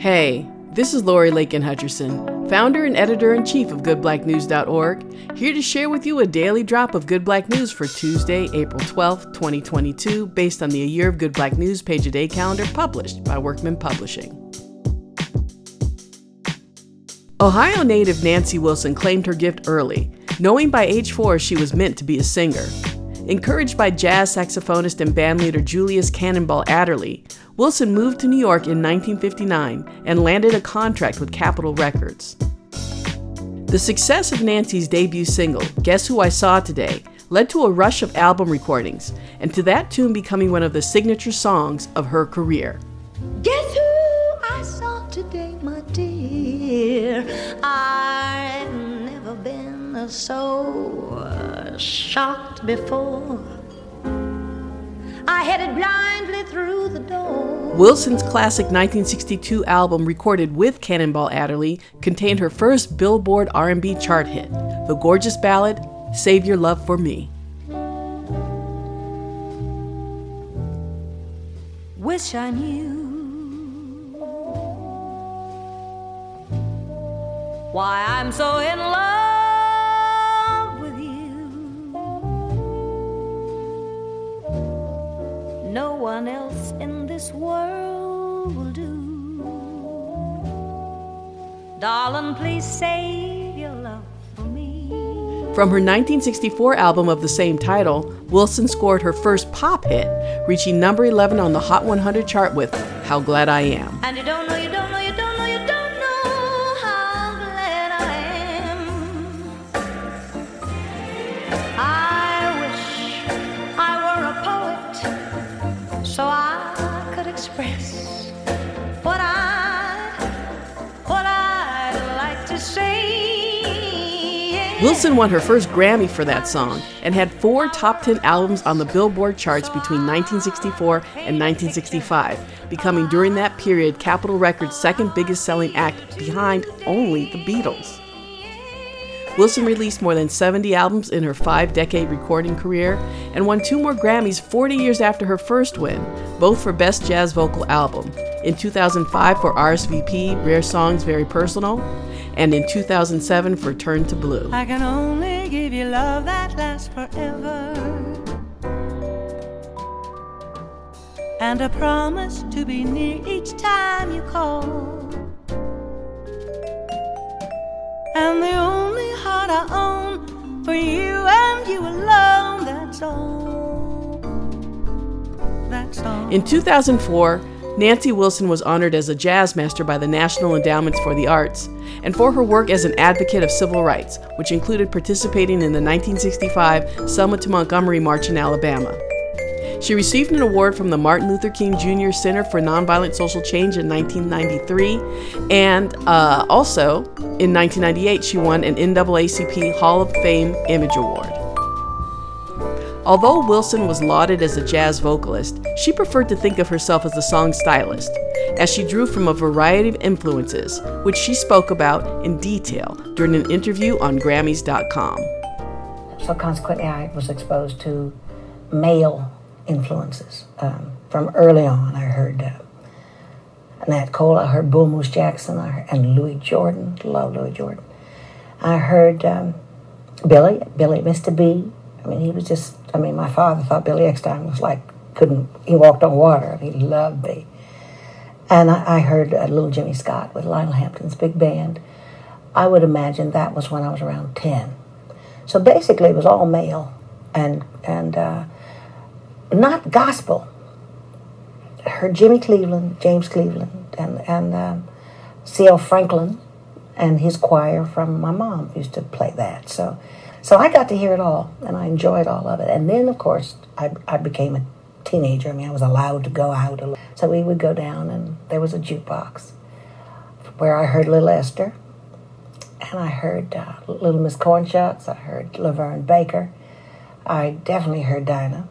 Hey, this is Lori Lakin Hutcherson, founder and editor in chief of GoodBlackNews.org, here to share with you a daily drop of Good Black News for Tuesday, April 12th, 2022, based on the A Year of Good Black News page a day calendar published by Workman Publishing. Ohio native Nancy Wilson claimed her gift early, knowing by age four she was meant to be a singer. Encouraged by jazz saxophonist and bandleader Julius Cannonball Adderley, Wilson moved to New York in 1959 and landed a contract with Capitol Records. The success of Nancy's debut single, Guess Who I Saw Today, led to a rush of album recordings, and to that tune becoming one of the signature songs of her career. Guess who I saw today, my dear? Never so uh, shocked before. I headed blindly through the door. Wilson's classic 1962 album recorded with Cannonball Adderley contained her first Billboard R&B chart hit, the gorgeous ballad Save Your Love for Me. Wish I knew why I'm so in love one else in this world will do. Darling, please save your love for me. From her 1964 album of the same title, Wilson scored her first pop hit, reaching number 11 on the Hot 100 chart with How Glad I Am. Wilson won her first Grammy for that song and had four top 10 albums on the Billboard charts between 1964 and 1965, becoming during that period Capitol Records' second biggest selling act behind only the Beatles. Wilson released more than 70 albums in her five decade recording career and won two more Grammys 40 years after her first win, both for Best Jazz Vocal Album. In 2005 for RSVP, Rare Songs Very Personal, and in 2007 for Turn to Blue. I can only give you love that lasts forever. And a promise to be near each time you call. And the Own for you and you alone, that's all. That's all. In 2004, Nancy Wilson was honored as a jazz master by the National Endowments for the Arts and for her work as an advocate of civil rights, which included participating in the 1965 Selma to Montgomery March in Alabama. She received an award from the Martin Luther King Jr. Center for Nonviolent Social Change in 1993, and uh, also in 1998 she won an NAACP Hall of Fame Image Award. Although Wilson was lauded as a jazz vocalist, she preferred to think of herself as a song stylist, as she drew from a variety of influences, which she spoke about in detail during an interview on Grammys.com. So consequently, I was exposed to male influences um, from early on. I heard uh, Nat Cole, I heard Bull Moose Jackson, I heard, and Louis Jordan. Love Louis Jordan. I heard um, Billy, Billy, Mr. B. I mean, he was just. I mean, my father thought Billy Eckstine was like couldn't. He walked on water. He loved me. And I, I heard uh, Little Jimmy Scott with Lionel Hampton's big band. I would imagine that was when I was around ten. So basically, it was all male, and and uh, not gospel. I heard Jimmy Cleveland, James Cleveland, and and um, C.L. Franklin, and his choir from my mom used to play that. So, so I got to hear it all, and I enjoyed all of it. And then, of course, I I became a teenager. I mean, I was allowed to go out. So we would go down, and there was a jukebox where I heard Little Esther, and I heard uh, Little Miss Cornshucks. I heard LaVern Baker. I definitely heard Dinah,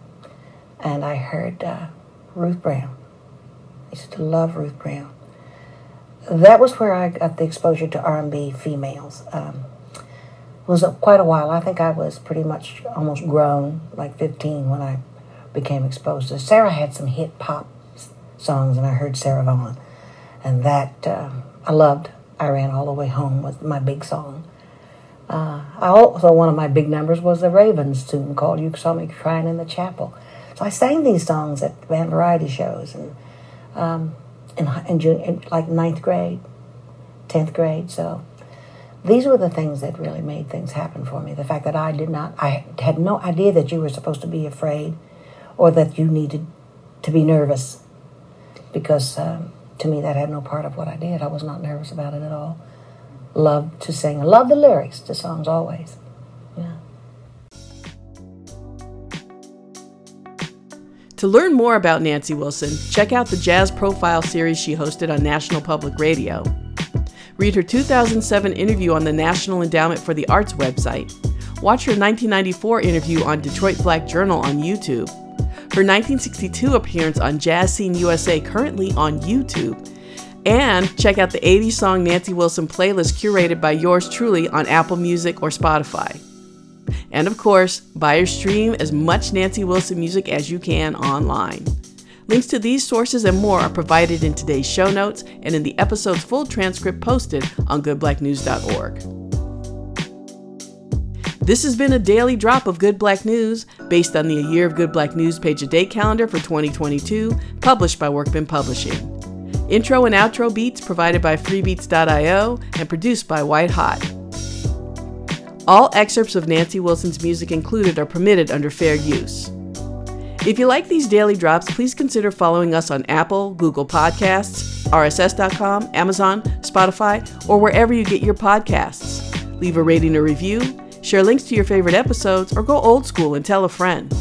and I heard uh, Ruth Brown. I used to love Ruth Brown. That was where I got the exposure to R&B females. Um, it was quite a while. I think I was pretty much almost grown, like 15, when I became exposed to. Sarah had some hit pop songs, and I heard Sarah Vaughan. and that uh, I loved. I ran all the way home with my big song. Uh, I also one of my big numbers was the Ravens tune called "You Saw Me Crying in the Chapel." So I sang these songs at band variety shows and um, in, in, in like ninth grade, tenth grade. So these were the things that really made things happen for me. The fact that I did not, I had no idea that you were supposed to be afraid or that you needed to be nervous because um, to me that had no part of what I did. I was not nervous about it at all. Loved to sing. Loved the lyrics to songs always. To learn more about Nancy Wilson, check out the Jazz Profile series she hosted on National Public Radio. Read her 2007 interview on the National Endowment for the Arts website. Watch her 1994 interview on Detroit Black Journal on YouTube. Her 1962 appearance on Jazz Scene USA currently on YouTube. And check out the 80 song Nancy Wilson playlist curated by yours truly on Apple Music or Spotify. And of course, buy or stream as much Nancy Wilson music as you can online. Links to these sources and more are provided in today's show notes and in the episode's full transcript posted on goodblacknews.org. This has been a daily drop of Good Black News based on the A Year of Good Black News page a day calendar for 2022, published by Workman Publishing. Intro and outro beats provided by freebeats.io and produced by White Hot. All excerpts of Nancy Wilson's music included are permitted under fair use. If you like these daily drops, please consider following us on Apple, Google Podcasts, RSS.com, Amazon, Spotify, or wherever you get your podcasts. Leave a rating or review, share links to your favorite episodes, or go old school and tell a friend.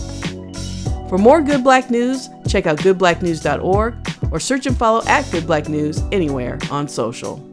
For more Good Black News, check out goodblacknews.org or search and follow at Good Black News anywhere on social.